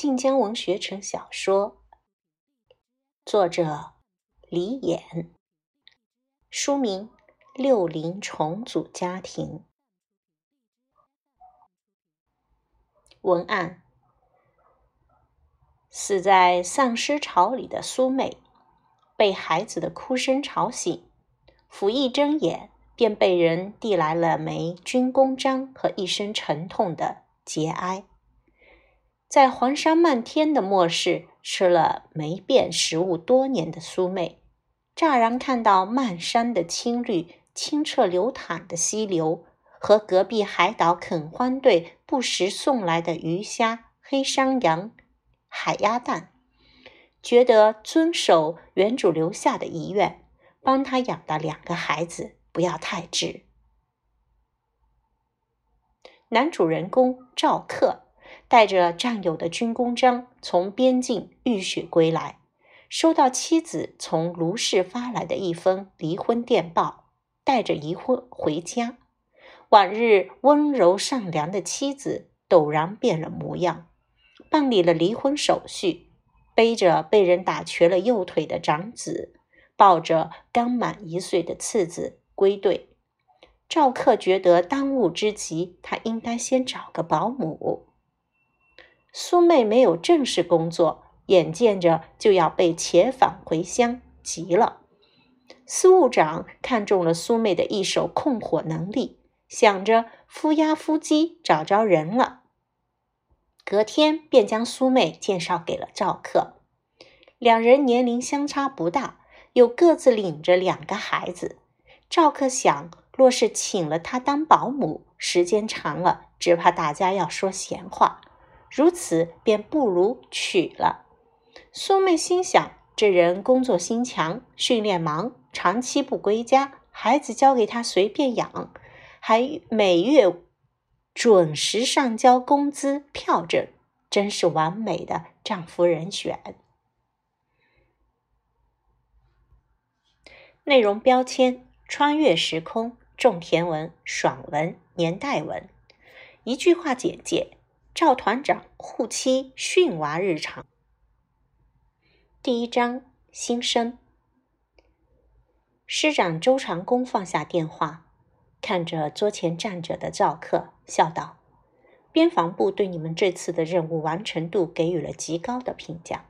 晋江文学城小说，作者李衍，书名《六龄重组家庭》，文案：死在丧尸巢里的苏妹，被孩子的哭声吵醒，甫一睁眼，便被人递来了枚军功章和一声沉痛的节哀。在黄沙漫天的末世，吃了没变食物多年的苏妹，乍然看到漫山的青绿、清澈流淌的溪流，和隔壁海岛垦荒队不时送来的鱼虾、黑山羊、海鸭蛋，觉得遵守原主留下的遗愿，帮他养的两个孩子不要太迟。男主人公赵克。带着战友的军功章从边境浴血归来，收到妻子从卢氏发来的一封离婚电报，带着疑婚回家。往日温柔善良的妻子陡然变了模样，办理了离婚手续，背着被人打瘸了右腿的长子，抱着刚满一岁的次子归队。赵克觉得当务之急，他应该先找个保姆。苏妹没有正式工作，眼见着就要被遣返回乡，急了。司务长看中了苏妹的一手控火能力，想着夫押夫鸡找着人了，隔天便将苏妹介绍给了赵克。两人年龄相差不大，又各自领着两个孩子。赵克想，若是请了她当保姆，时间长了，只怕大家要说闲话。如此，便不如娶了。苏妹心想：这人工作心强，训练忙，长期不归家，孩子交给他随便养，还每月准时上交工资票证，真是完美的丈夫人选。内容标签：穿越时空、种田文、爽文、年代文。一句话简介。赵团长护妻训娃日常。第一章新生。师长周长工放下电话，看着桌前站着的赵克，笑道：“边防部对你们这次的任务完成度给予了极高的评价。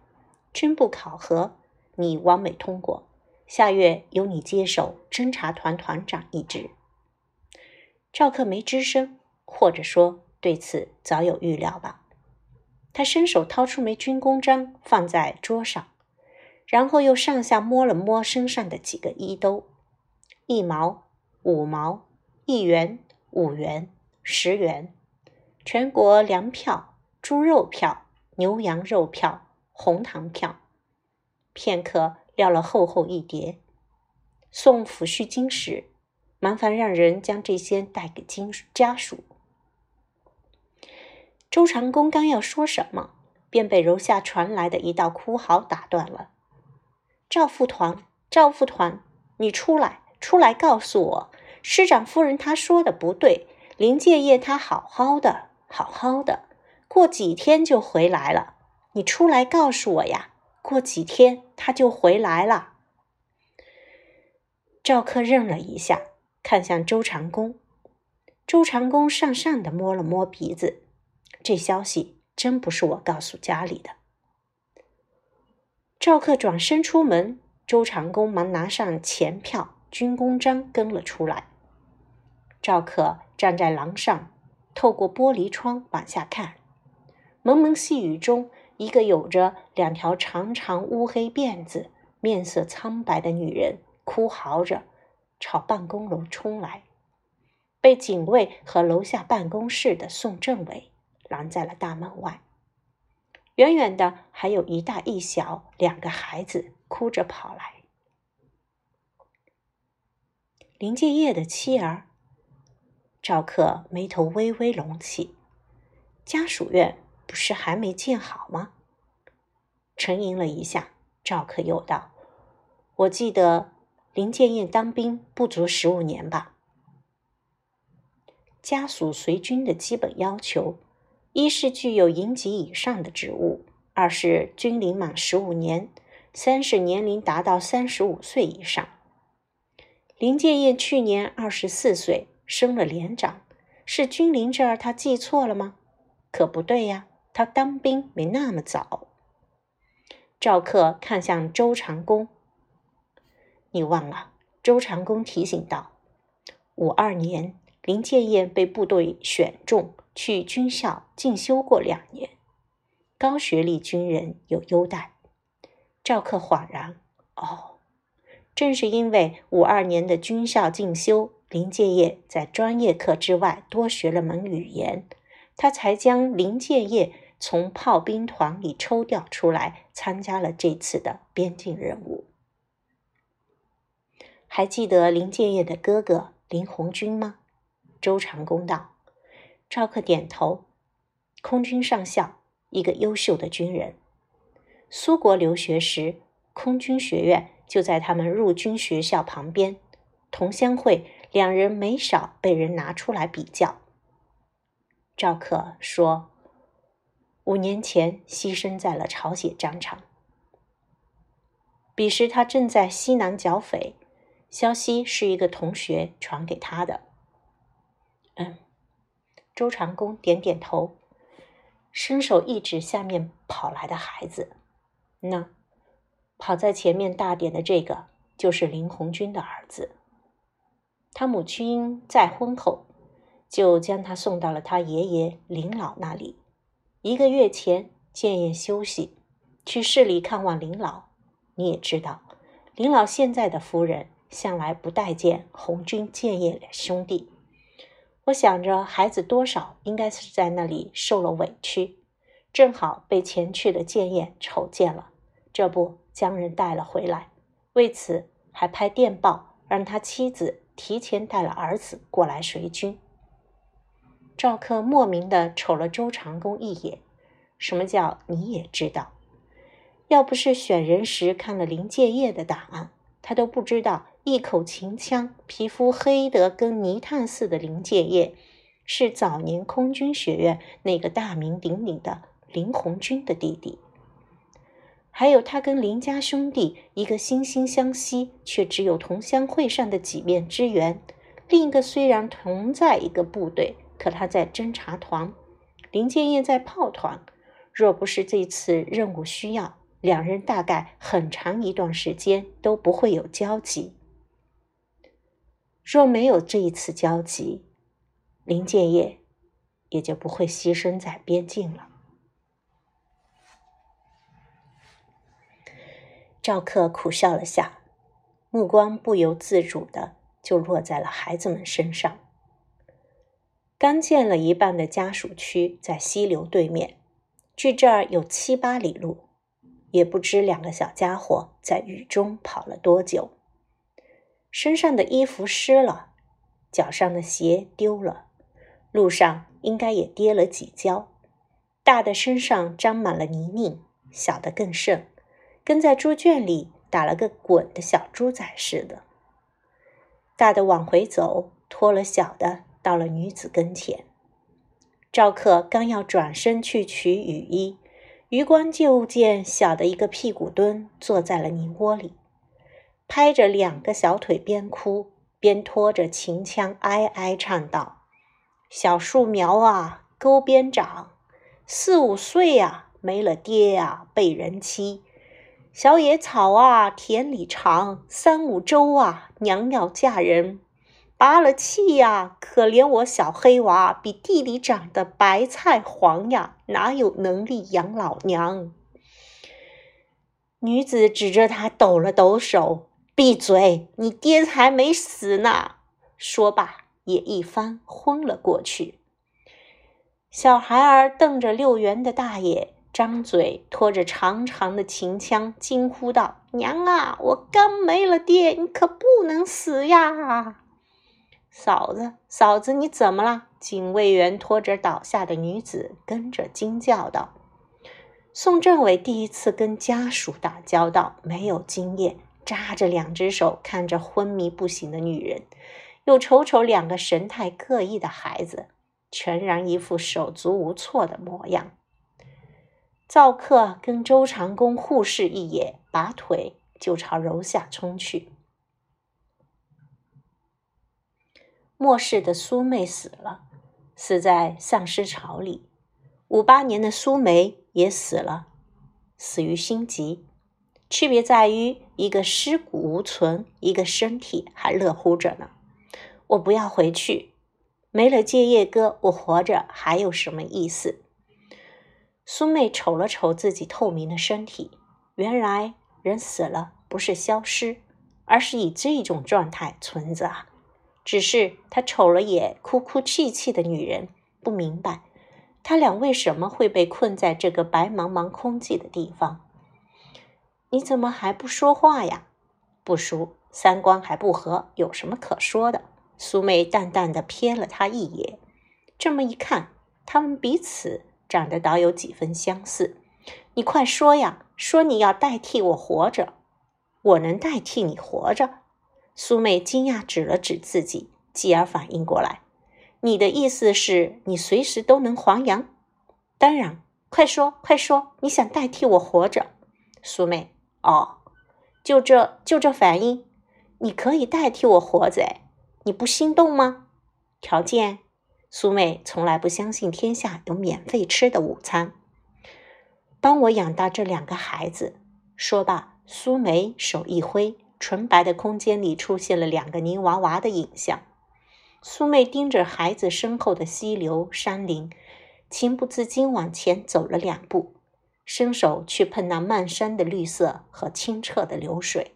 军部考核，你完美通过。下月由你接手侦察团团长一职。”赵克没吱声，或者说。对此早有预料吧？他伸手掏出枚军功章放在桌上，然后又上下摸了摸身上的几个衣兜：一毛、五毛、一元、五元、十元，全国粮票、猪肉票、牛羊肉票、红糖票。片刻，撂了厚厚一叠，送抚恤金时，麻烦让人将这些带给金家属。周长公刚要说什么，便被楼下传来的一道哭嚎打断了。赵副团，赵副团，你出来，出来告诉我，师长夫人她说的不对。林建业他好好的，好好的，过几天就回来了。你出来告诉我呀，过几天他就回来了。赵克愣了一下，看向周长公。周长公讪讪的摸了摸鼻子。这消息真不是我告诉家里的。赵克转身出门，周长公忙拿上钱票、军功章跟了出来。赵克站在廊上，透过玻璃窗往下看，蒙蒙细雨中，一个有着两条长长乌黑辫子、面色苍白的女人哭嚎着朝办公楼冲来，被警卫和楼下办公室的宋政委。拦在了大门外，远远的还有一大一小两个孩子哭着跑来。林建业的妻儿，赵克眉头微微隆起。家属院不是还没建好吗？沉吟了一下，赵克又道：“我记得林建业当兵不足十五年吧？家属随军的基本要求。”一是具有营级以上的职务，二是军龄满十五年，三是年龄达到三十五岁以上。林建业去年二十四岁，升了连长，是军龄这儿他记错了吗？可不对呀，他当兵没那么早。赵克看向周长公，你忘了？周长公提醒道：“五二年，林建业被部队选中去军校进修过两年，高学历军人有优待。”赵克恍然：“哦，正是因为五二年的军校进修，林建业在专业课之外多学了门语言。”他才将林建业从炮兵团里抽调出来，参加了这次的边境任务。还记得林建业的哥哥林红军吗？周长公道。赵克点头。空军上校，一个优秀的军人。苏国留学时，空军学院就在他们入军学校旁边。同乡会，两人没少被人拿出来比较。赵克说：“五年前牺牲在了朝鲜战场。彼时他正在西南剿匪，消息是一个同学传给他的。”嗯，周长公点点头，伸手一指下面跑来的孩子：“那跑在前面大点的这个，就是林红军的儿子。他母亲再婚后。”就将他送到了他爷爷林老那里。一个月前，建业休息，去市里看望林老。你也知道，林老现在的夫人向来不待见红军建业两兄弟。我想着孩子多少应该是在那里受了委屈，正好被前去的建业瞅见了，这不将人带了回来。为此还拍电报让他妻子提前带了儿子过来随军。赵克莫名的瞅了周长公一眼，什么叫你也知道？要不是选人时看了林建业的档案，他都不知道一口秦腔、皮肤黑得跟泥炭似的林建业，是早年空军学院那个大名鼎鼎的林红军的弟弟。还有他跟林家兄弟一个惺惺相惜，却只有同乡会上的几面之缘；另一个虽然同在一个部队。可他在侦察团，林建业在炮团。若不是这次任务需要，两人大概很长一段时间都不会有交集。若没有这一次交集，林建业也就不会牺牲在边境了。赵克苦笑了下，目光不由自主的就落在了孩子们身上。刚建了一半的家属区在溪流对面，距这儿有七八里路，也不知两个小家伙在雨中跑了多久，身上的衣服湿了，脚上的鞋丢了，路上应该也跌了几跤，大的身上沾满了泥泞，小的更甚，跟在猪圈里打了个滚的小猪仔似的。大的往回走，拖了小的。到了女子跟前，赵克刚要转身去取雨衣，余光就见小的一个屁股蹲坐在了泥窝里，拍着两个小腿，边哭边拖着秦腔哀哀唱道：“小树苗啊，沟边长，四五岁呀，没了爹呀，被人欺；小野草啊，田里长，三五周啊，娘要嫁人。”拔了气呀！可怜我小黑娃，比地里长的白菜黄呀，哪有能力养老娘？女子指着他抖了抖手：“闭嘴！你爹还没死呢！”说罢，也一翻昏了过去。小孩儿瞪着六元的大爷，张嘴拖着长长的秦腔，惊呼道：“娘啊，我刚没了爹，你可不能死呀！”嫂子，嫂子，你怎么了？警卫员拖着倒下的女子，跟着惊叫道：“宋政委第一次跟家属打交道，没有经验，扎着两只手看着昏迷不醒的女人，又瞅瞅两个神态各异的孩子，全然一副手足无措的模样。赵克跟周长公互视一眼，拔腿就朝楼下冲去。末世的苏妹死了，死在丧尸巢里；五八年的苏梅也死了，死于心急。区别在于，一个尸骨无存，一个身体还乐乎着呢。我不要回去，没了借业哥，我活着还有什么意思？苏妹瞅了瞅自己透明的身体，原来人死了不是消失，而是以这种状态存在。只是她瞅了眼哭哭泣泣的女人，不明白他俩为什么会被困在这个白茫茫空寂的地方。你怎么还不说话呀？不熟，三观还不合，有什么可说的？苏妹淡淡的瞥了他一眼，这么一看，他们彼此长得倒有几分相似。你快说呀，说你要代替我活着，我能代替你活着？苏妹惊讶，指了指自己，继而反应过来：“你的意思是你随时都能还阳？当然，快说，快说，你想代替我活着？”苏妹：“哦，就这就这反应？你可以代替我活着？你不心动吗？条件？”苏妹从来不相信天下有免费吃的午餐。帮我养大这两个孩子。说罢，苏梅手一挥。纯白的空间里出现了两个泥娃娃的影像。苏妹盯着孩子身后的溪流、山林，情不自禁往前走了两步，伸手去碰那漫山的绿色和清澈的流水。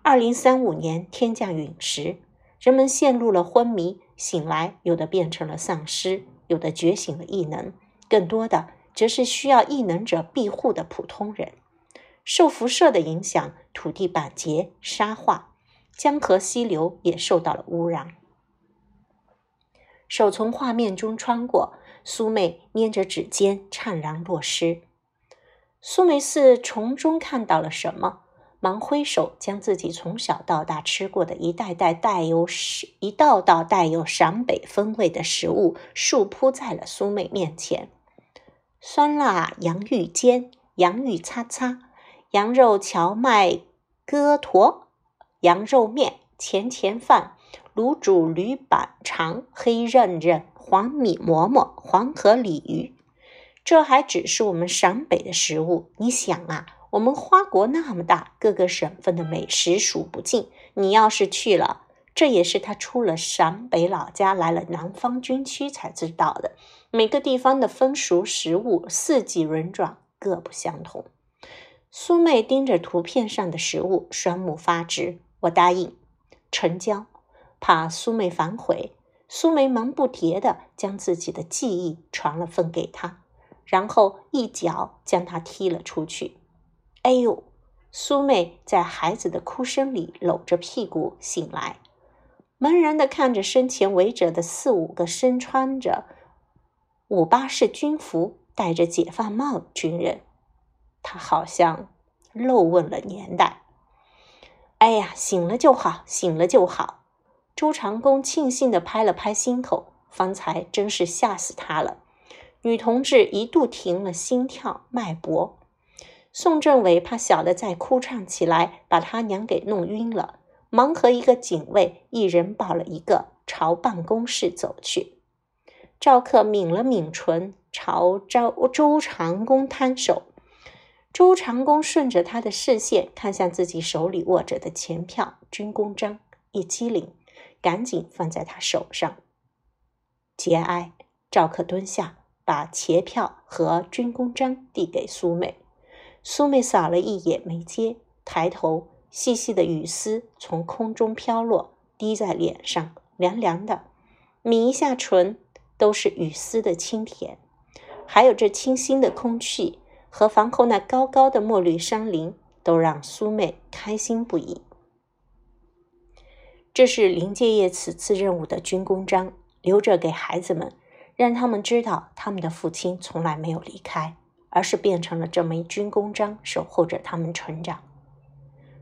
二零三五年天降陨石，人们陷入了昏迷，醒来有的变成了丧尸，有的觉醒了异能，更多的则是需要异能者庇护的普通人。受辐射的影响，土地板结、沙化，江河溪流也受到了污染。手从画面中穿过，苏妹捏着指尖，怅然若失。苏梅似从中看到了什么，忙挥手将自己从小到大吃过的一袋袋带有一道道带有陕北风味的食物，竖铺在了苏妹面前：酸辣洋芋煎、洋芋擦擦。羊肉荞麦疙坨、羊肉面、钱钱饭、卤煮驴板肠、黑刃刃、黄米馍馍、黄河鲤鱼，这还只是我们陕北的食物。你想啊，我们花国那么大，各个省份的美食数不尽。你要是去了，这也是他出了陕北老家，来了南方军区才知道的。每个地方的风俗食物、四季轮转各不相同。苏妹盯着图片上的食物，双目发直。我答应成交，怕苏妹反悔。苏梅忙不迭地将自己的记忆传了份给他，然后一脚将他踢了出去。哎呦！苏妹在孩子的哭声里搂着屁股醒来，茫然地看着身前围着的四五个身穿着五八式军服、戴着解放帽的军人。他好像漏问了年代。哎呀，醒了就好，醒了就好。周长公庆幸地拍了拍心口，方才真是吓死他了。女同志一度停了心跳脉搏。宋政委怕小的再哭唱起来，把他娘给弄晕了，忙和一个警卫一人抱了一个，朝办公室走去。赵克抿了抿唇，朝周周长公摊手。周长公顺着他的视线看向自己手里握着的钱票、军功章，一激灵，赶紧放在他手上。节哀，赵克蹲下，把钱票和军功章递给苏妹。苏妹扫了一眼，没接，抬头，细细的雨丝从空中飘落，滴在脸上，凉凉的。抿一下唇，都是雨丝的清甜，还有这清新的空气。和房后那高高的墨绿山林，都让苏妹开心不已。这是林建业此次任务的军功章，留着给孩子们，让他们知道他们的父亲从来没有离开，而是变成了这枚军功章，守护着他们成长。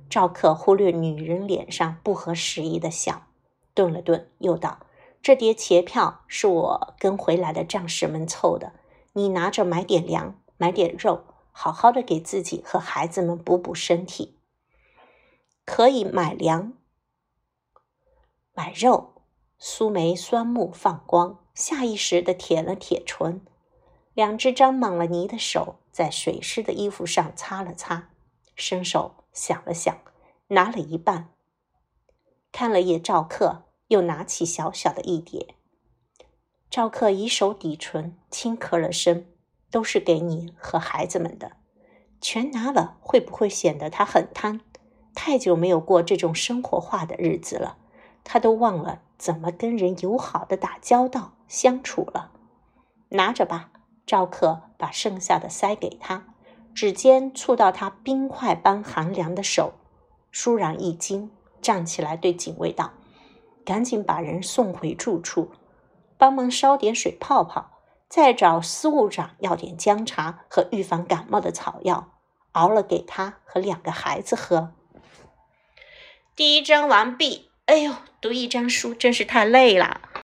赵克忽略女人脸上不合时宜的笑，顿了顿，又道：“这叠钱票是我跟回来的将士们凑的，你拿着买点粮，买点肉，好好的给自己和孩子们补补身体。可以买粮，买肉。苏梅酸目放光，下意识的舔了舔唇，两只沾满了泥的手在水湿的衣服上擦了擦，伸手想了想，拿了一半，看了眼赵克。又拿起小小的一叠，赵克以手抵唇，轻咳了声：“都是给你和孩子们的，全拿了会不会显得他很贪？太久没有过这种生活化的日子了，他都忘了怎么跟人友好的打交道相处了。拿着吧。”赵克把剩下的塞给他，指尖触到他冰块般寒凉的手，倏然一惊，站起来对警卫道。赶紧把人送回住处，帮忙烧点水泡泡，再找司务长要点姜茶和预防感冒的草药，熬了给他和两个孩子喝。第一章完毕。哎呦，读一张书真是太累了。